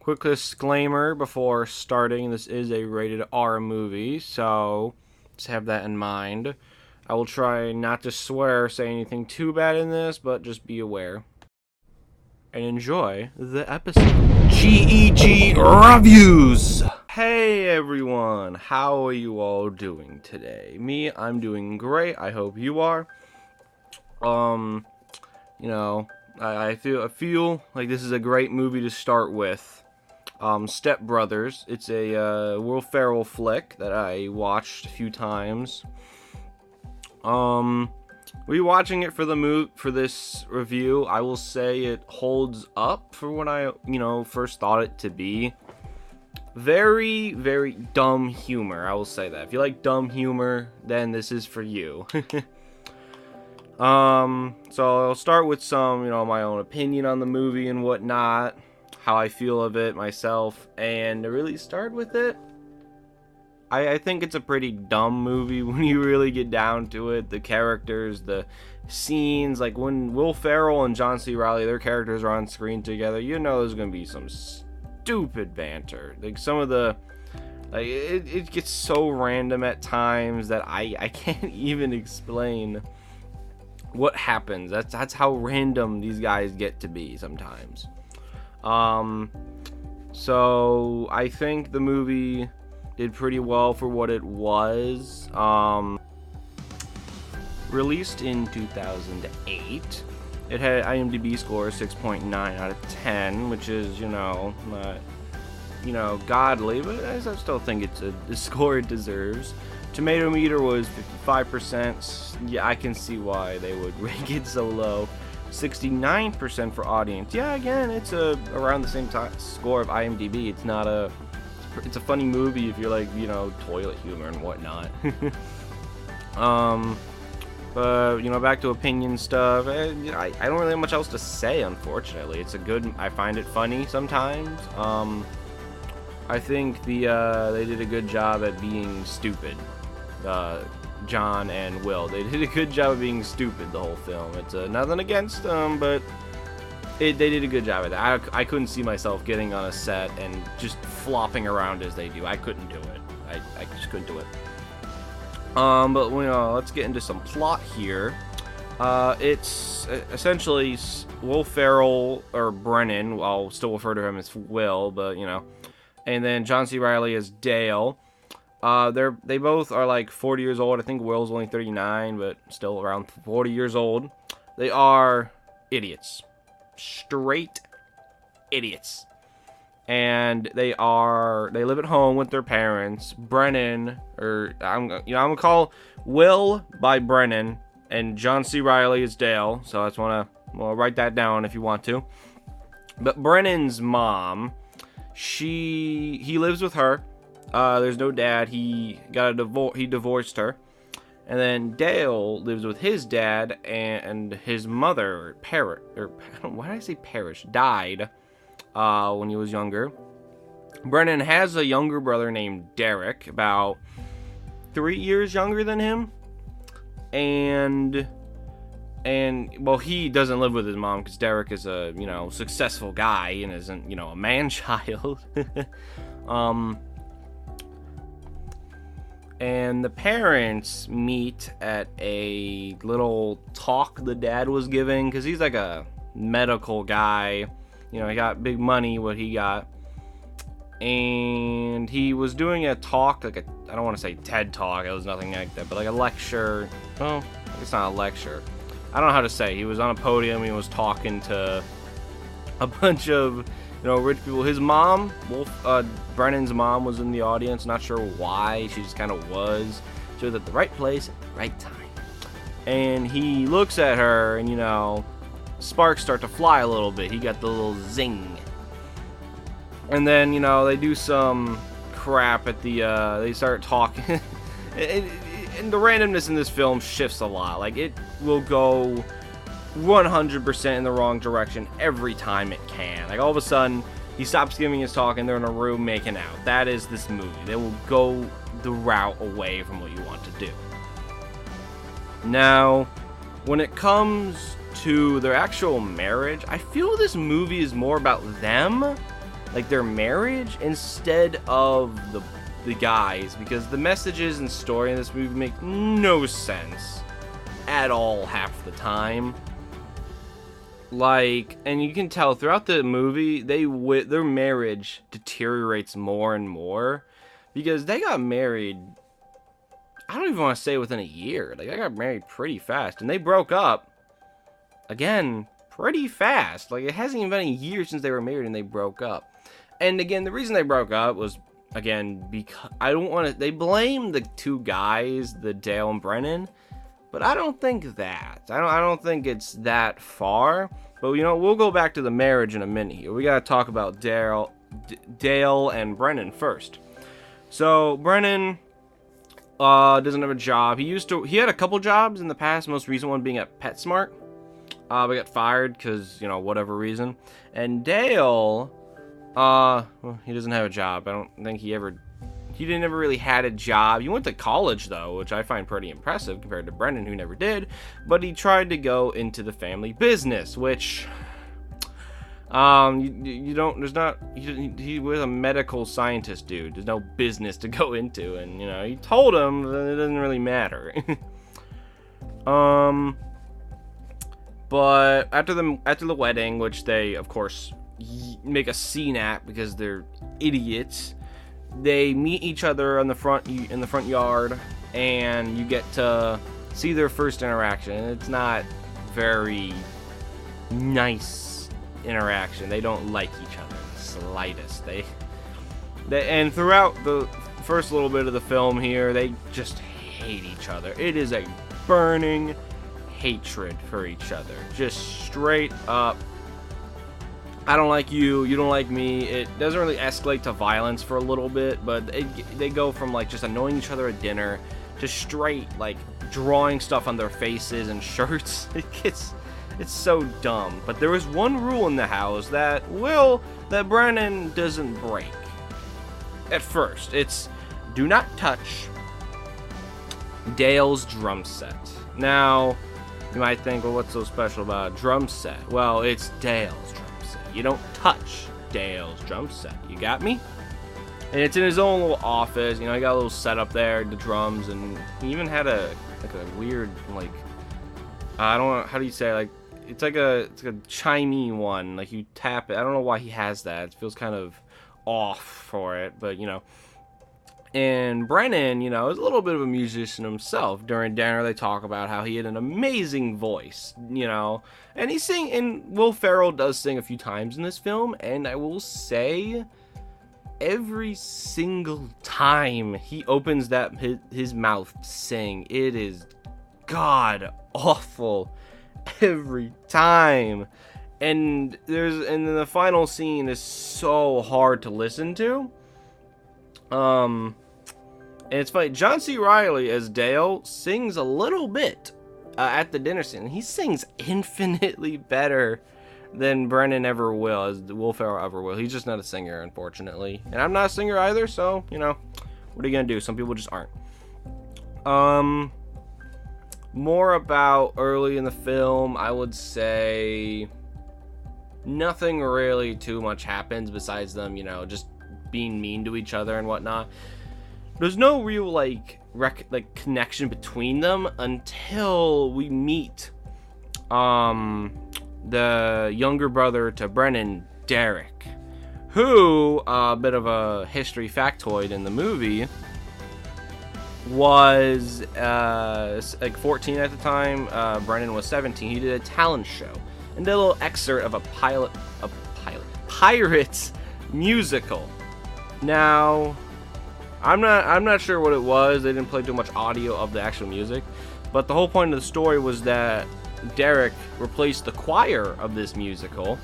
quick disclaimer before starting this is a rated R movie, so just have that in mind. I will try not to swear or say anything too bad in this, but just be aware. And enjoy the episode. GEG Reviews! Hey everyone, how are you all doing today? Me, I'm doing great. I hope you are. Um, you know, I, I feel I feel like this is a great movie to start with. Um, Step Brothers. It's a uh, Will Ferrell flick that I watched a few times. Um, rewatching it for the move for this review, I will say it holds up for what I you know first thought it to be. Very, very dumb humor. I will say that. If you like dumb humor, then this is for you. um, so I'll start with some, you know, my own opinion on the movie and whatnot, how I feel of it myself, and to really start with it, I, I think it's a pretty dumb movie when you really get down to it. The characters, the scenes, like when Will Ferrell and John C. Reilly, their characters are on screen together, you know there's gonna be some stupid banter. Like some of the like it, it gets so random at times that I I can't even explain what happens. That's that's how random these guys get to be sometimes. Um so I think the movie did pretty well for what it was. Um released in 2008 it had IMDb score 6.9 out of 10, which is, you know, not, you know, godly, but I still think it's a, a score it deserves. Tomato meter was 55%. Yeah, I can see why they would rank it so low. 69% for audience. Yeah, again, it's a around the same score of IMDb. It's not a it's a funny movie if you're like, you know, toilet humor and whatnot. um but you know, back to opinion stuff. Eh, I, I don't really have much else to say, unfortunately. It's a good. I find it funny sometimes. Um, I think the uh, they did a good job at being stupid. Uh, John and Will. They did a good job of being stupid the whole film. It's uh, nothing against them, but it, they did a good job of that. I, I couldn't see myself getting on a set and just flopping around as they do. I couldn't do it. I, I just couldn't do it. Um, but you know, let's get into some plot here. Uh, it's essentially Will Ferrell or Brennan. I'll still refer to him as Will, but you know, and then John C. Reilly as Dale. Uh, they're they both are like 40 years old. I think Will's only 39, but still around 40 years old. They are idiots, straight idiots and they are they live at home with their parents. Brennan, or I'm you know I'm gonna call Will by Brennan, and John C. Reilly is Dale. So I just wanna well write that down if you want to. But Brennan's mom, she he lives with her. Uh, there's no dad. He got a divorce. He divorced her. And then Dale lives with his dad and, his mother, Parrot, or why did I say parish? Died uh, when he was younger. Brennan has a younger brother named Derek, about three years younger than him, and and well, he doesn't live with his mom because Derek is a you know successful guy and isn't you know a man child. um, and the parents meet at a little talk the dad was giving because he's like a medical guy you know, he got big money, what he got. And he was doing a talk, like a, I don't want to say TED talk, it was nothing like that, but like a lecture. Well, it's not a lecture. I don't know how to say. He was on a podium, he was talking to a bunch of, you know, rich people. His mom, Wolf, uh, Brennan's mom was in the audience. Not sure why, she just kind of was. She was at the right place at the right time. And he looks at her, and you know, sparks start to fly a little bit. He got the little zing. And then, you know, they do some crap at the, uh, they start talking. and the randomness in this film shifts a lot. Like, it will go 100% in the wrong direction every time it can. Like, all of a sudden, he stops giving his talk and they're in a room making out. That is this movie. They will go the route away from what you want to do. Now, when it comes to their actual marriage, I feel this movie is more about them like their marriage instead of the the guys because the messages and story in this movie make no sense at all half the time. Like, and you can tell throughout the movie, they w- their marriage deteriorates more and more because they got married. I don't even want to say within a year. Like, I got married pretty fast, and they broke up again pretty fast. Like, it hasn't even been a year since they were married and they broke up. And again, the reason they broke up was again because I don't want to. They blame the two guys, the Dale and Brennan but I don't think that. I don't. I don't think it's that far. But you know, we'll go back to the marriage in a minute. Here. We gotta talk about Dale, D- Dale and Brennan first. So Brennan uh, doesn't have a job. He used to. He had a couple jobs in the past. Most recent one being at PetSmart. Uh, but got fired because you know whatever reason. And Dale, uh, well, he doesn't have a job. I don't think he ever he didn't ever really had a job. He went to college though, which I find pretty impressive compared to Brendan, who never did. But he tried to go into the family business, which um you, you don't there's not he, he was a medical scientist dude there's no business to go into and you know he told him that it doesn't really matter um but after the after the wedding which they of course make a scene at because they're idiots they meet each other in the front in the front yard, and you get to see their first interaction. It's not very nice interaction. They don't like each other the slightest. They, they and throughout the first little bit of the film here, they just hate each other. It is a burning hatred for each other. Just straight up I don't like you, you don't like me. It doesn't really escalate to violence for a little bit, but it, they go from like just annoying each other at dinner to straight like drawing stuff on their faces and shirts. It gets it's so dumb. But there is one rule in the house that will that Brennan doesn't break. At first, it's do not touch Dale's drum set. Now, you might think, well, what's so special about a drum set? Well, it's Dale's drum you don't touch Dale's drum set. You got me? And it's in his own little office. You know, he got a little setup there, the drums, and he even had a like a weird like I don't know how do you say like it's like a it's like a chimey one. Like you tap it. I don't know why he has that. It feels kind of off for it, but you know. And Brennan, you know, is a little bit of a musician himself. During dinner, they talk about how he had an amazing voice, you know, and he sing. And Will Ferrell does sing a few times in this film, and I will say, every single time he opens that his, his mouth to sing, it is god awful every time. And there's and then the final scene is so hard to listen to um, and it's funny. John C. Reilly as Dale sings a little bit uh, at the dinner scene. He sings infinitely better than Brennan ever will, as Will Ferrell ever will. He's just not a singer, unfortunately, and I'm not a singer either. So you know, what are you gonna do? Some people just aren't. Um, more about early in the film, I would say nothing really too much happens besides them, you know, just being mean to each other and whatnot. There's no real like rec- like connection between them until we meet um the younger brother to Brennan, Derek, who a uh, bit of a history factoid in the movie was uh, like 14 at the time. Uh, Brennan was 17. He did a talent show and did a little excerpt of a pilot, a pilot, pirates musical now, I'm not I'm not sure what it was. They didn't play too much audio of the actual music, but the whole point of the story was that Derek replaced the choir of this musical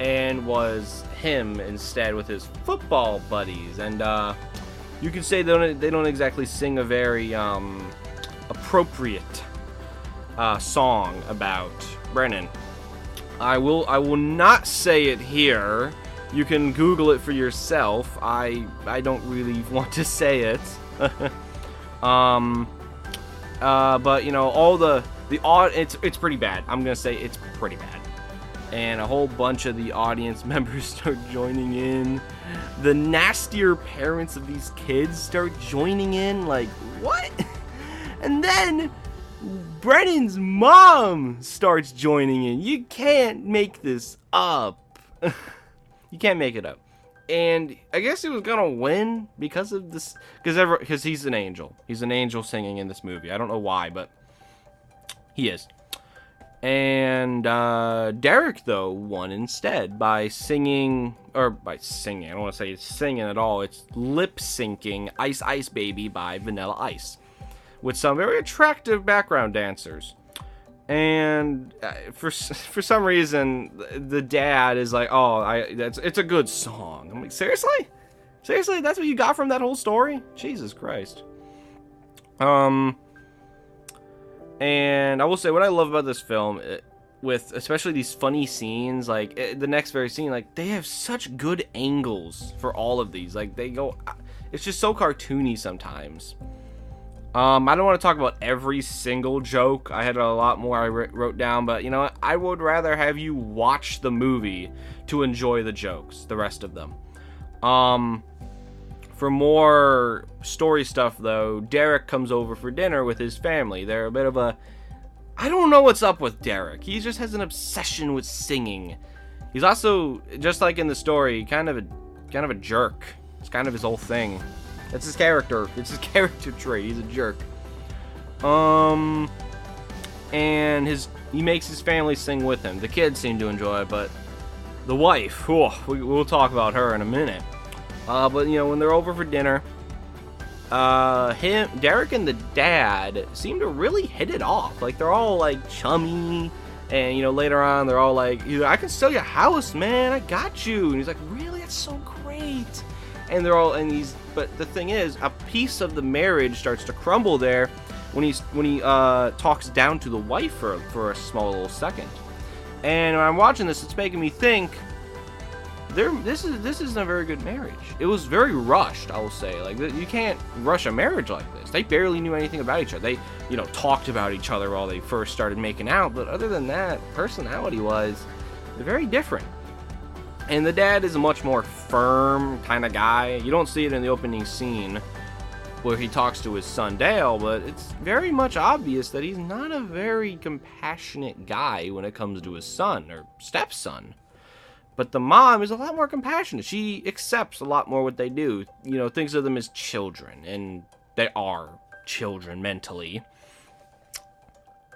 and was him instead with his football buddies. And uh, you could say they don't they don't exactly sing a very um, appropriate uh, song about Brennan. I will I will not say it here you can Google it for yourself. I I don't really want to say it. um, uh, but you know all the the odd it's it's pretty bad. I'm gonna say it's pretty bad. and a whole bunch of the audience members start joining in. The nastier parents of these kids start joining in, like, what? And then Brennan's mom starts joining in. You can't make this up. You can't make it up. And I guess he was gonna win because of this, because ever, because he's an angel. He's an angel singing in this movie. I don't know why, but he is. And uh, Derek, though, won instead by singing, or by singing, I don't want to say it's singing at all. It's lip syncing Ice Ice Baby by Vanilla Ice with some very attractive background dancers. And uh, for for some reason, the dad is like, "Oh, I that's it's a good song." I'm like, "Seriously, seriously, that's what you got from that whole story?" Jesus Christ. Um, and I will say what I love about this film, it, with especially these funny scenes, like it, the next very scene, like they have such good angles for all of these. Like they go, it's just so cartoony sometimes. Um, I don't want to talk about every single joke. I had a lot more I wrote down, but you know what? I would rather have you watch the movie to enjoy the jokes, the rest of them. Um, for more story stuff, though, Derek comes over for dinner with his family. They're a bit of a. I don't know what's up with Derek. He just has an obsession with singing. He's also, just like in the story, kind of a kind of a jerk. It's kind of his whole thing. That's his character. It's his character trait. He's a jerk. Um, and his he makes his family sing with him. The kids seem to enjoy it, but the wife, oh, we, we'll talk about her in a minute. Uh, but you know, when they're over for dinner, uh, him, Derek, and the dad seem to really hit it off. Like they're all like chummy, and you know, later on they're all like, "I can sell your house, man. I got you." And he's like, "Really? That's so great." And they're all, and he's, but the thing is, a piece of the marriage starts to crumble there when he's when he uh, talks down to the wife for for a small little second. And when I'm watching this, it's making me think there this is this isn't a very good marriage. It was very rushed, I will say. Like you can't rush a marriage like this. They barely knew anything about each other. They, you know, talked about each other while they first started making out, but other than that, personality-wise, they're very different. And the dad is a much more firm kind of guy. You don't see it in the opening scene where he talks to his son Dale, but it's very much obvious that he's not a very compassionate guy when it comes to his son or stepson. But the mom is a lot more compassionate. She accepts a lot more what they do. You know, thinks of them as children, and they are children mentally.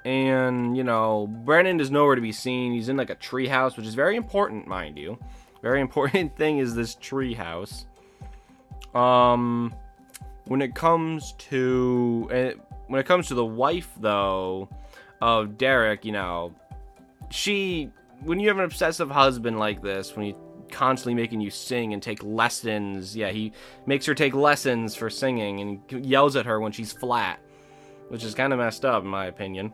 And, you know, Brennan is nowhere to be seen. He's in like a treehouse, which is very important, mind you. Very important thing is this treehouse. Um, when it comes to uh, when it comes to the wife though of Derek, you know, she when you have an obsessive husband like this, when he constantly making you sing and take lessons, yeah, he makes her take lessons for singing and yells at her when she's flat, which is kind of messed up in my opinion.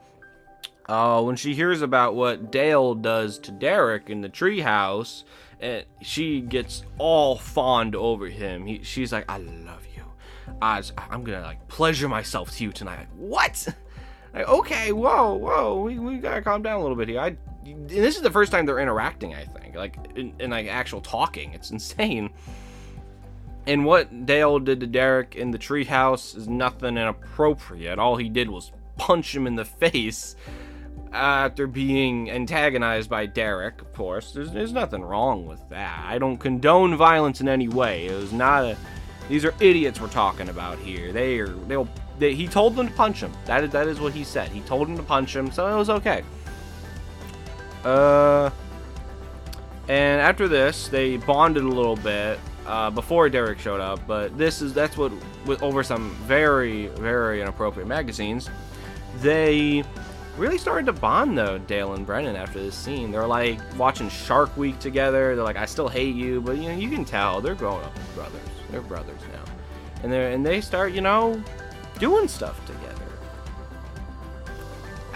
Uh, when she hears about what Dale does to Derek in the treehouse, and she gets all fond over him. He, she's like, "I love you. I, I'm gonna like pleasure myself to you tonight." Like, what? Like, okay, whoa, whoa, we, we gotta calm down a little bit here. I and this is the first time they're interacting. I think, like in, in like actual talking. It's insane. And what Dale did to Derek in the treehouse is nothing inappropriate. All he did was punch him in the face after being antagonized by Derek, of course. There's, there's nothing wrong with that. I don't condone violence in any way. It was not a. These are idiots we're talking about here. They are. They'll. They, he told them to punch him. That is that is what he said. He told him to punch him, so it was okay. Uh, and after this, they bonded a little bit uh, before Derek showed up. But this is that's what with over some very very inappropriate magazines, they really started to bond though Dale and Brennan after this scene. They're like watching Shark Week together. They're like, I still hate you, but you know you can tell they're growing up as brothers. They're brothers now, and they and they start you know doing stuff together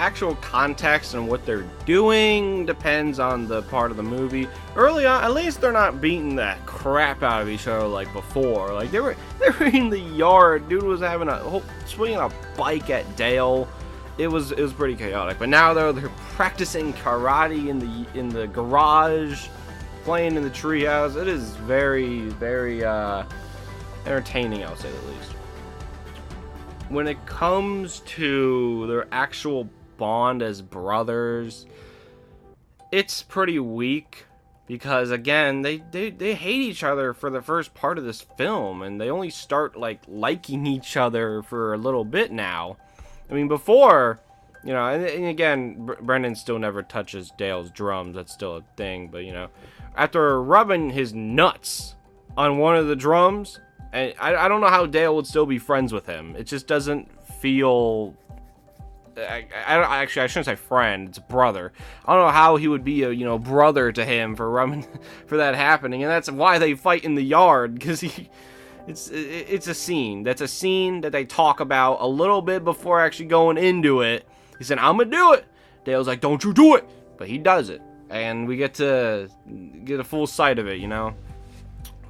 actual context and what they're doing depends on the part of the movie. Early on, at least they're not beating the crap out of each other like before. Like they were, they were in the yard. Dude was having a whole swinging a bike at Dale, it was it was pretty chaotic. But now though they're practicing karate in the in the garage, playing in the treehouse. It is very very uh, entertaining, I'll say at least. When it comes to their actual bond as brothers, it's pretty weak because again they, they they hate each other for the first part of this film and they only start like liking each other for a little bit now i mean before you know and, and again Br- brendan still never touches dale's drums that's still a thing but you know after rubbing his nuts on one of the drums and I, I don't know how dale would still be friends with him it just doesn't feel I, I, actually I shouldn't say friend, it's brother. I don't know how he would be a you know brother to him for rubbing for that happening, and that's why they fight in the yard because he. It's it's a scene. That's a scene that they talk about a little bit before actually going into it. He said, "I'm gonna do it." Dale's like, "Don't you do it," but he does it, and we get to get a full sight of it. You know,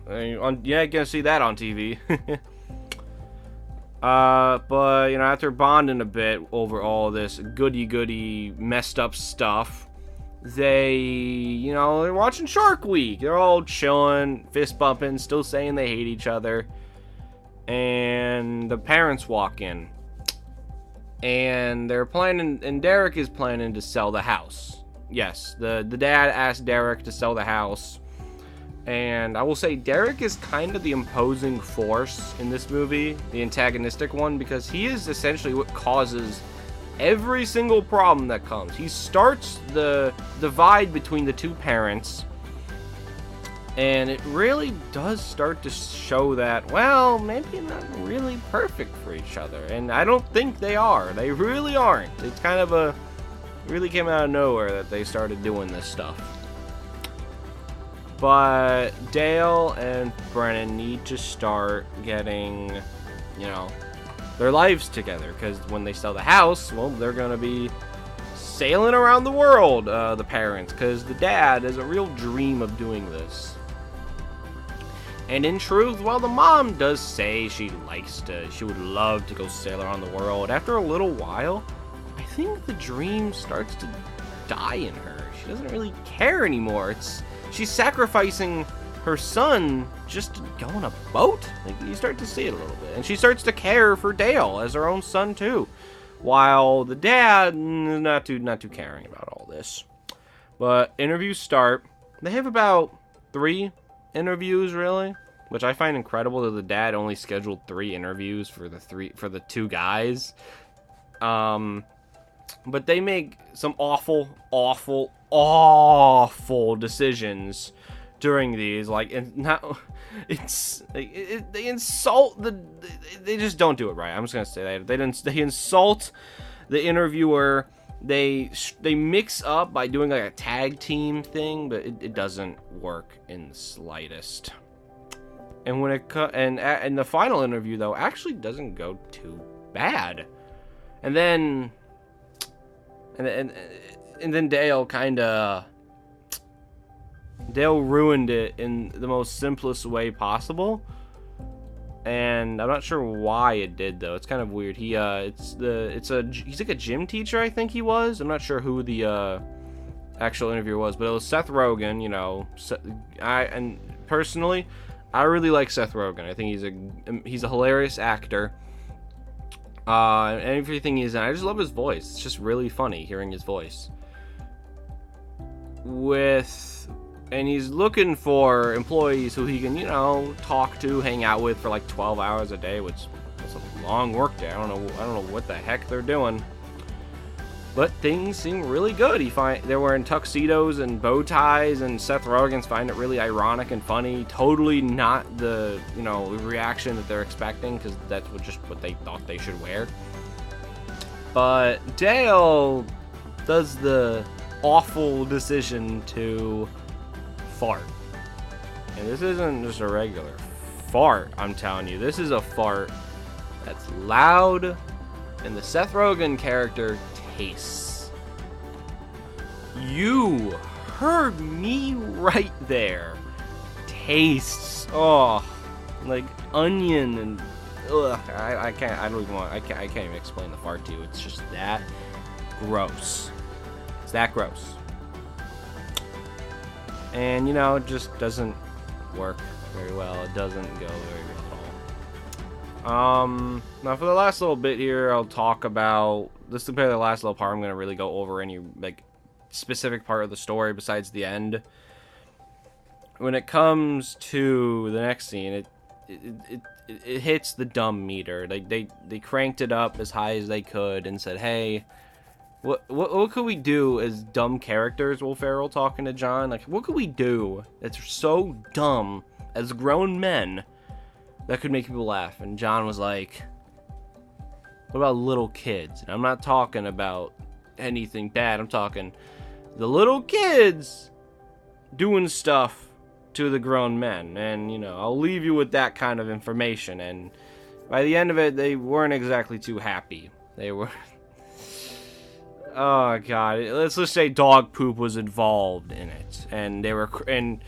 on, yeah, gonna see that on TV. Uh, but you know, after bonding a bit over all this goody goody messed up stuff, they, you know, they're watching Shark Week. They're all chilling, fist bumping, still saying they hate each other. And the parents walk in, and they're planning, and Derek is planning to sell the house. Yes, the the dad asked Derek to sell the house and I will say Derek is kind of the imposing force in this movie, the antagonistic one, because he is essentially what causes every single problem that comes. He starts the divide between the two parents, and it really does start to show that, well, maybe not really perfect for each other. And I don't think they are. They really aren't. It's kind of a. really came out of nowhere that they started doing this stuff. But Dale and Brennan need to start getting, you know, their lives together because when they sell the house, well, they're gonna be sailing around the world, uh, the parents, because the dad has a real dream of doing this. And in truth, while the mom does say she likes to, she would love to go sail around the world, after a little while, I think the dream starts to die in her. She doesn't really care anymore. It's she's sacrificing her son just go on a boat. Like, you start to see it a little bit, and she starts to care for Dale as her own son too, while the dad not too not too caring about all this. But interviews start. They have about three interviews really, which I find incredible that the dad only scheduled three interviews for the three for the two guys. Um, but they make some awful, awful, awful decisions during these. Like, and now it's it, they insult the. They just don't do it right. I'm just gonna say that they didn't. They insult the interviewer. They they mix up by doing like a tag team thing, but it, it doesn't work in the slightest. And when it co- and and the final interview though actually doesn't go too bad. And then and and and then Dale kind of Dale ruined it in the most simplest way possible. And I'm not sure why it did though. It's kind of weird. He uh it's the it's a he's like a gym teacher I think he was. I'm not sure who the uh actual interviewer was, but it was Seth Rogen, you know. I and personally, I really like Seth Rogen. I think he's a he's a hilarious actor. Uh, and everything he's in. I just love his voice. It's just really funny hearing his voice. With, and he's looking for employees who he can, you know, talk to, hang out with for like 12 hours a day, which is a long work day. I don't know. I don't know what the heck they're doing but things seem really good. He find they're wearing tuxedos and bow ties, and Seth Rogen's find it really ironic and funny. Totally not the you know reaction that they're expecting because that's what just what they thought they should wear. But Dale does the awful decision to fart, and this isn't just a regular fart. I'm telling you, this is a fart that's loud, and the Seth Rogen character tastes. You heard me right there. Tastes. Oh, like onion and ugh, I, I can't. I don't even want. I can't. I can't even explain the fart to you. It's just that gross. It's that gross. And you know, it just doesn't work very well. It doesn't go very well at all. Um, now for the last little bit here, I'll talk about this. Is the last little part. I'm gonna really go over any like specific part of the story besides the end. When it comes to the next scene, it, it, it, it hits the dumb meter. Like they they cranked it up as high as they could and said, "Hey, what, what what could we do as dumb characters?" Will Ferrell talking to John, like, what could we do that's so dumb as grown men that could make people laugh? And John was like, "What about little kids?" And I'm not talking about anything bad. I'm talking the little kids doing stuff to the grown men. And, you know, I'll leave you with that kind of information. And by the end of it, they weren't exactly too happy. They were. Oh, God. Let's just say dog poop was involved in it. And they were. And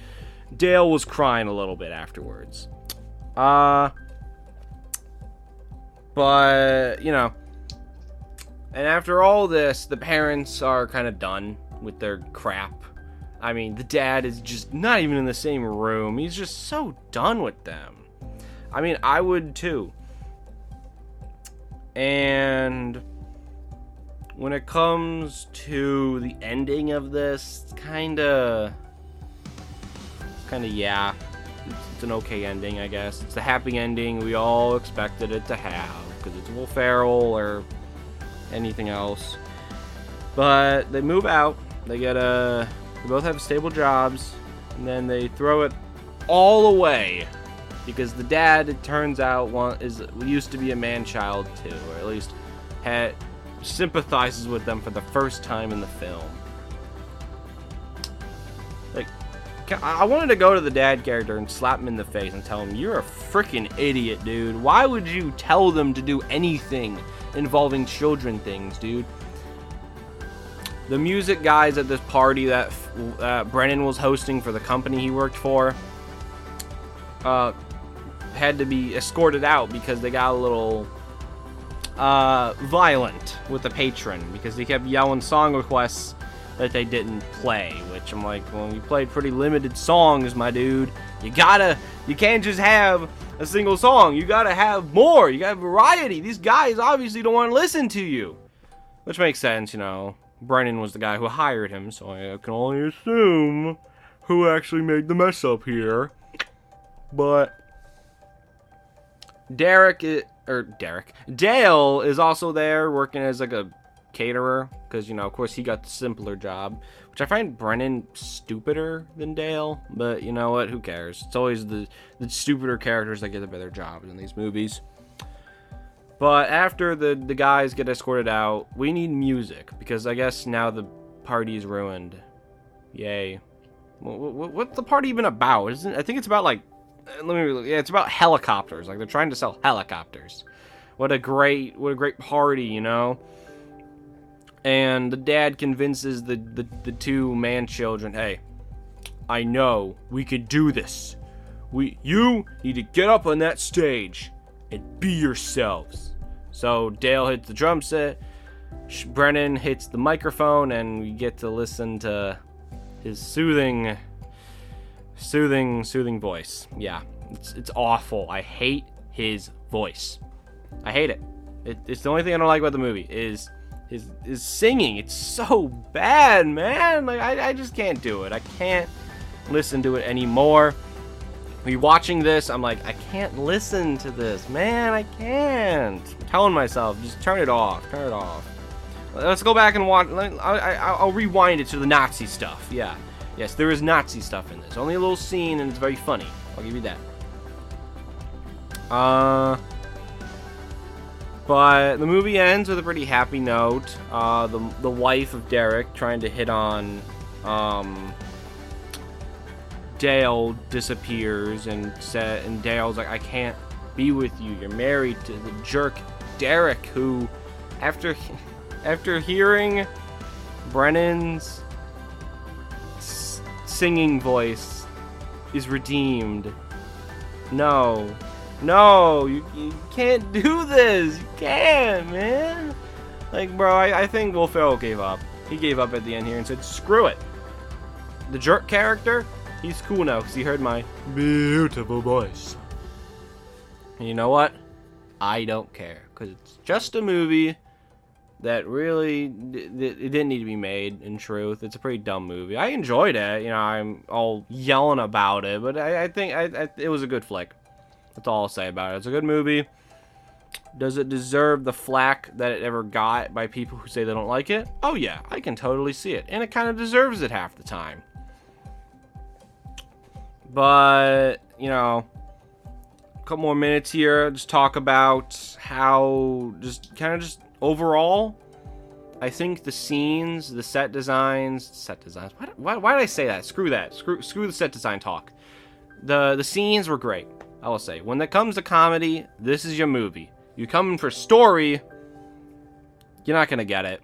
Dale was crying a little bit afterwards. Uh. But, you know. And after all this, the parents are kind of done with their crap. I mean, the dad is just not even in the same room. He's just so done with them. I mean, I would too. And when it comes to the ending of this, kind of kind of yeah. It's, it's, an okay ending, I guess. It's the happy ending we all expected it to have because it's Will Ferrell or anything else. But they move out they get a. They both have stable jobs, and then they throw it all away because the dad, it turns out, is used to be a man-child too, or at least had sympathizes with them for the first time in the film. Like, I wanted to go to the dad character and slap him in the face and tell him, "You're a freaking idiot, dude. Why would you tell them to do anything involving children things, dude?" the music guys at this party that uh, Brennan was hosting for the company he worked for uh, had to be escorted out because they got a little uh, violent with the patron because they kept yelling song requests that they didn't play. Which I'm like, well, you played pretty limited songs, my dude. You gotta, you can't just have a single song. You gotta have more. You gotta variety. These guys obviously don't want to listen to you. Which makes sense, you know. Brennan was the guy who hired him, so I can only assume who actually made the mess up here. But Derek, or Derek, Dale is also there working as like a caterer because you know, of course, he got the simpler job, which I find Brennan stupider than Dale. But you know what? Who cares? It's always the the stupider characters that get the better jobs in these movies. But after the, the guys get escorted out, we need music because I guess now the party's ruined. Yay. What, what's the party even about? Isn't I think it's about like Uh, let me yeah, it's about helicopters. Like they're trying to sell helicopters. What a great what a great party, you know? And the dad convinces the the, the two man children, "Hey, I know we could do this. We you need to get up on that stage and be yourselves. So Dale hits the drum set, Brennan hits the microphone, and we get to listen to his soothing, soothing, soothing voice. Yeah, it's, it's awful. I hate his voice. I hate it. it. It's the only thing I don't like about the movie is his, his singing. It's so bad, man. Like I, I just can't do it. I can't listen to it anymore me watching this, I'm like, I can't listen to this, man. I can't. I'm telling myself, just turn it off. Turn it off. Let's go back and watch. I'll rewind it to the Nazi stuff. Yeah. Yes, there is Nazi stuff in this. Only a little scene, and it's very funny. I'll give you that. Uh. But the movie ends with a pretty happy note. Uh, the the wife of Derek trying to hit on um, Dale disappears and said, and Dale's like, I can't be with you. You're married to the jerk Derek, who, after after hearing Brennan's singing voice, is redeemed. No, No, you, you can't do this. You can't, man. Like, bro, I, I think Will Ferrell gave up. He gave up at the end here and said, screw it. The jerk character, he's cool now because he heard my beautiful voice. And you know what? I don't care because it's just a movie that really it didn't need to be made. In truth, it's a pretty dumb movie. I enjoyed it. You know, I'm all yelling about it, but I, I think I, I, it was a good flick. That's all I'll say about it. It's a good movie. Does it deserve the flack that it ever got by people who say they don't like it? Oh yeah, I can totally see it, and it kind of deserves it half the time. But you know, a couple more minutes here. Just talk about how just kind of just overall. I think the scenes, the set designs, set designs. Why, why, why did I say that? Screw that. Screw screw the set design talk. The the scenes were great. I will say. When it comes to comedy, this is your movie. You come in for story, you're not gonna get it.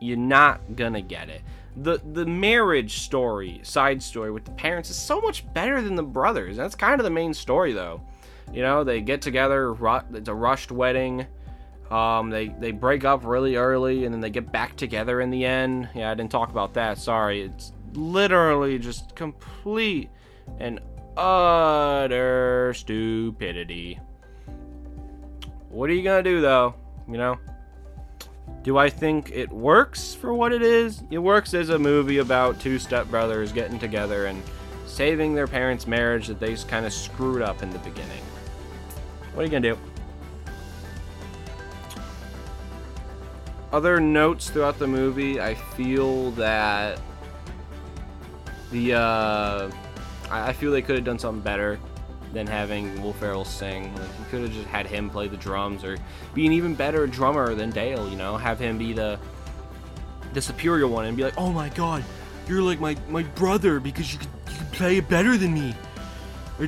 You're not gonna get it. The the marriage story, side story with the parents is so much better than the brothers. That's kind of the main story though. You know, they get together, it's a rushed wedding. Um, they, they break up really early and then they get back together in the end. Yeah, I didn't talk about that. Sorry. It's literally just complete and utter stupidity. What are you gonna do though? You know? Do I think it works for what it is? It works as a movie about two stepbrothers getting together and saving their parents' marriage that they kind of screwed up in the beginning. What are you gonna do? Other notes throughout the movie, I feel that the uh, I, feel they could have done something better than having Will Ferrell sing. Like you could have just had him play the drums or be an even better drummer than Dale. You know, have him be the the superior one and be like, "Oh my God, you're like my my brother because you can you can play it better than me."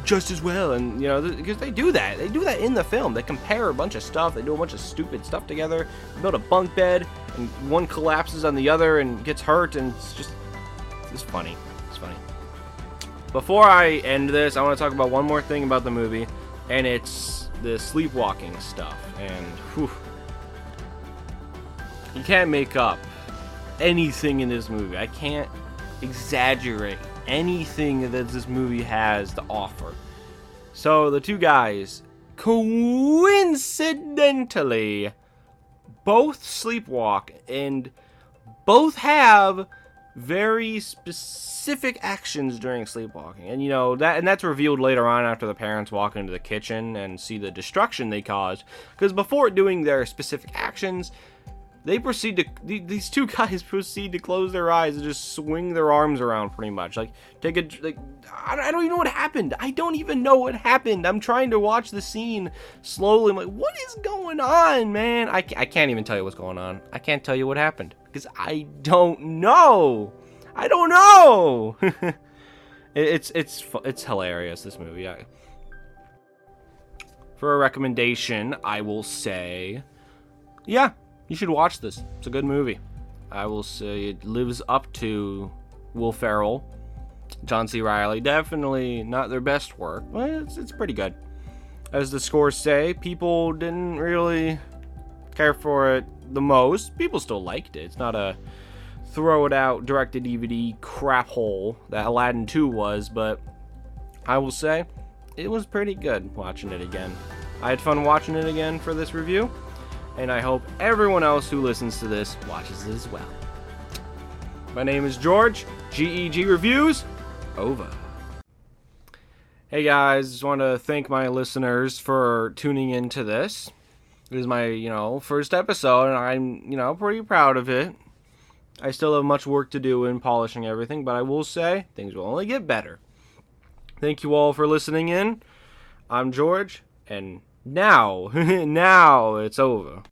Just as well, and you know, because they do that. They do that in the film. They compare a bunch of stuff. They do a bunch of stupid stuff together. They build a bunk bed, and one collapses on the other and gets hurt, and it's just, it's funny. It's funny. Before I end this, I want to talk about one more thing about the movie, and it's the sleepwalking stuff. And whew, you can't make up anything in this movie. I can't exaggerate anything that this movie has to offer. So the two guys coincidentally both sleepwalk and both have very specific actions during sleepwalking. And you know, that and that's revealed later on after the parents walk into the kitchen and see the destruction they caused. Because before doing their specific actions, they proceed to these two guys proceed to close their eyes and just swing their arms around pretty much. Like take a like i don't even know what happened. I don't even know what happened. I'm trying to watch the scene slowly. I'm like what is going on man? I, I can't even tell you what's going on. I can't tell you what happened because i don't know. I don't know. It's it's it's hilarious this movie. For a recommendation i will say yeah you should watch this. It's a good movie. I will say it lives up to Will Ferrell, John C. Reilly. Definitely not their best work, but it's, it's pretty good. As the scores say, people didn't really care for it the most. People still liked it. It's not a throw it out direct to DVD crap hole that Aladdin 2 was, but I will say it was pretty good watching it again. I had fun watching it again for this review and I hope everyone else who listens to this watches it as well. My name is George, GEG Reviews, over. Hey guys, just want to thank my listeners for tuning into this. It is my, you know, first episode, and I'm, you know, pretty proud of it. I still have much work to do in polishing everything, but I will say things will only get better. Thank you all for listening in. I'm George, and now, now it's over.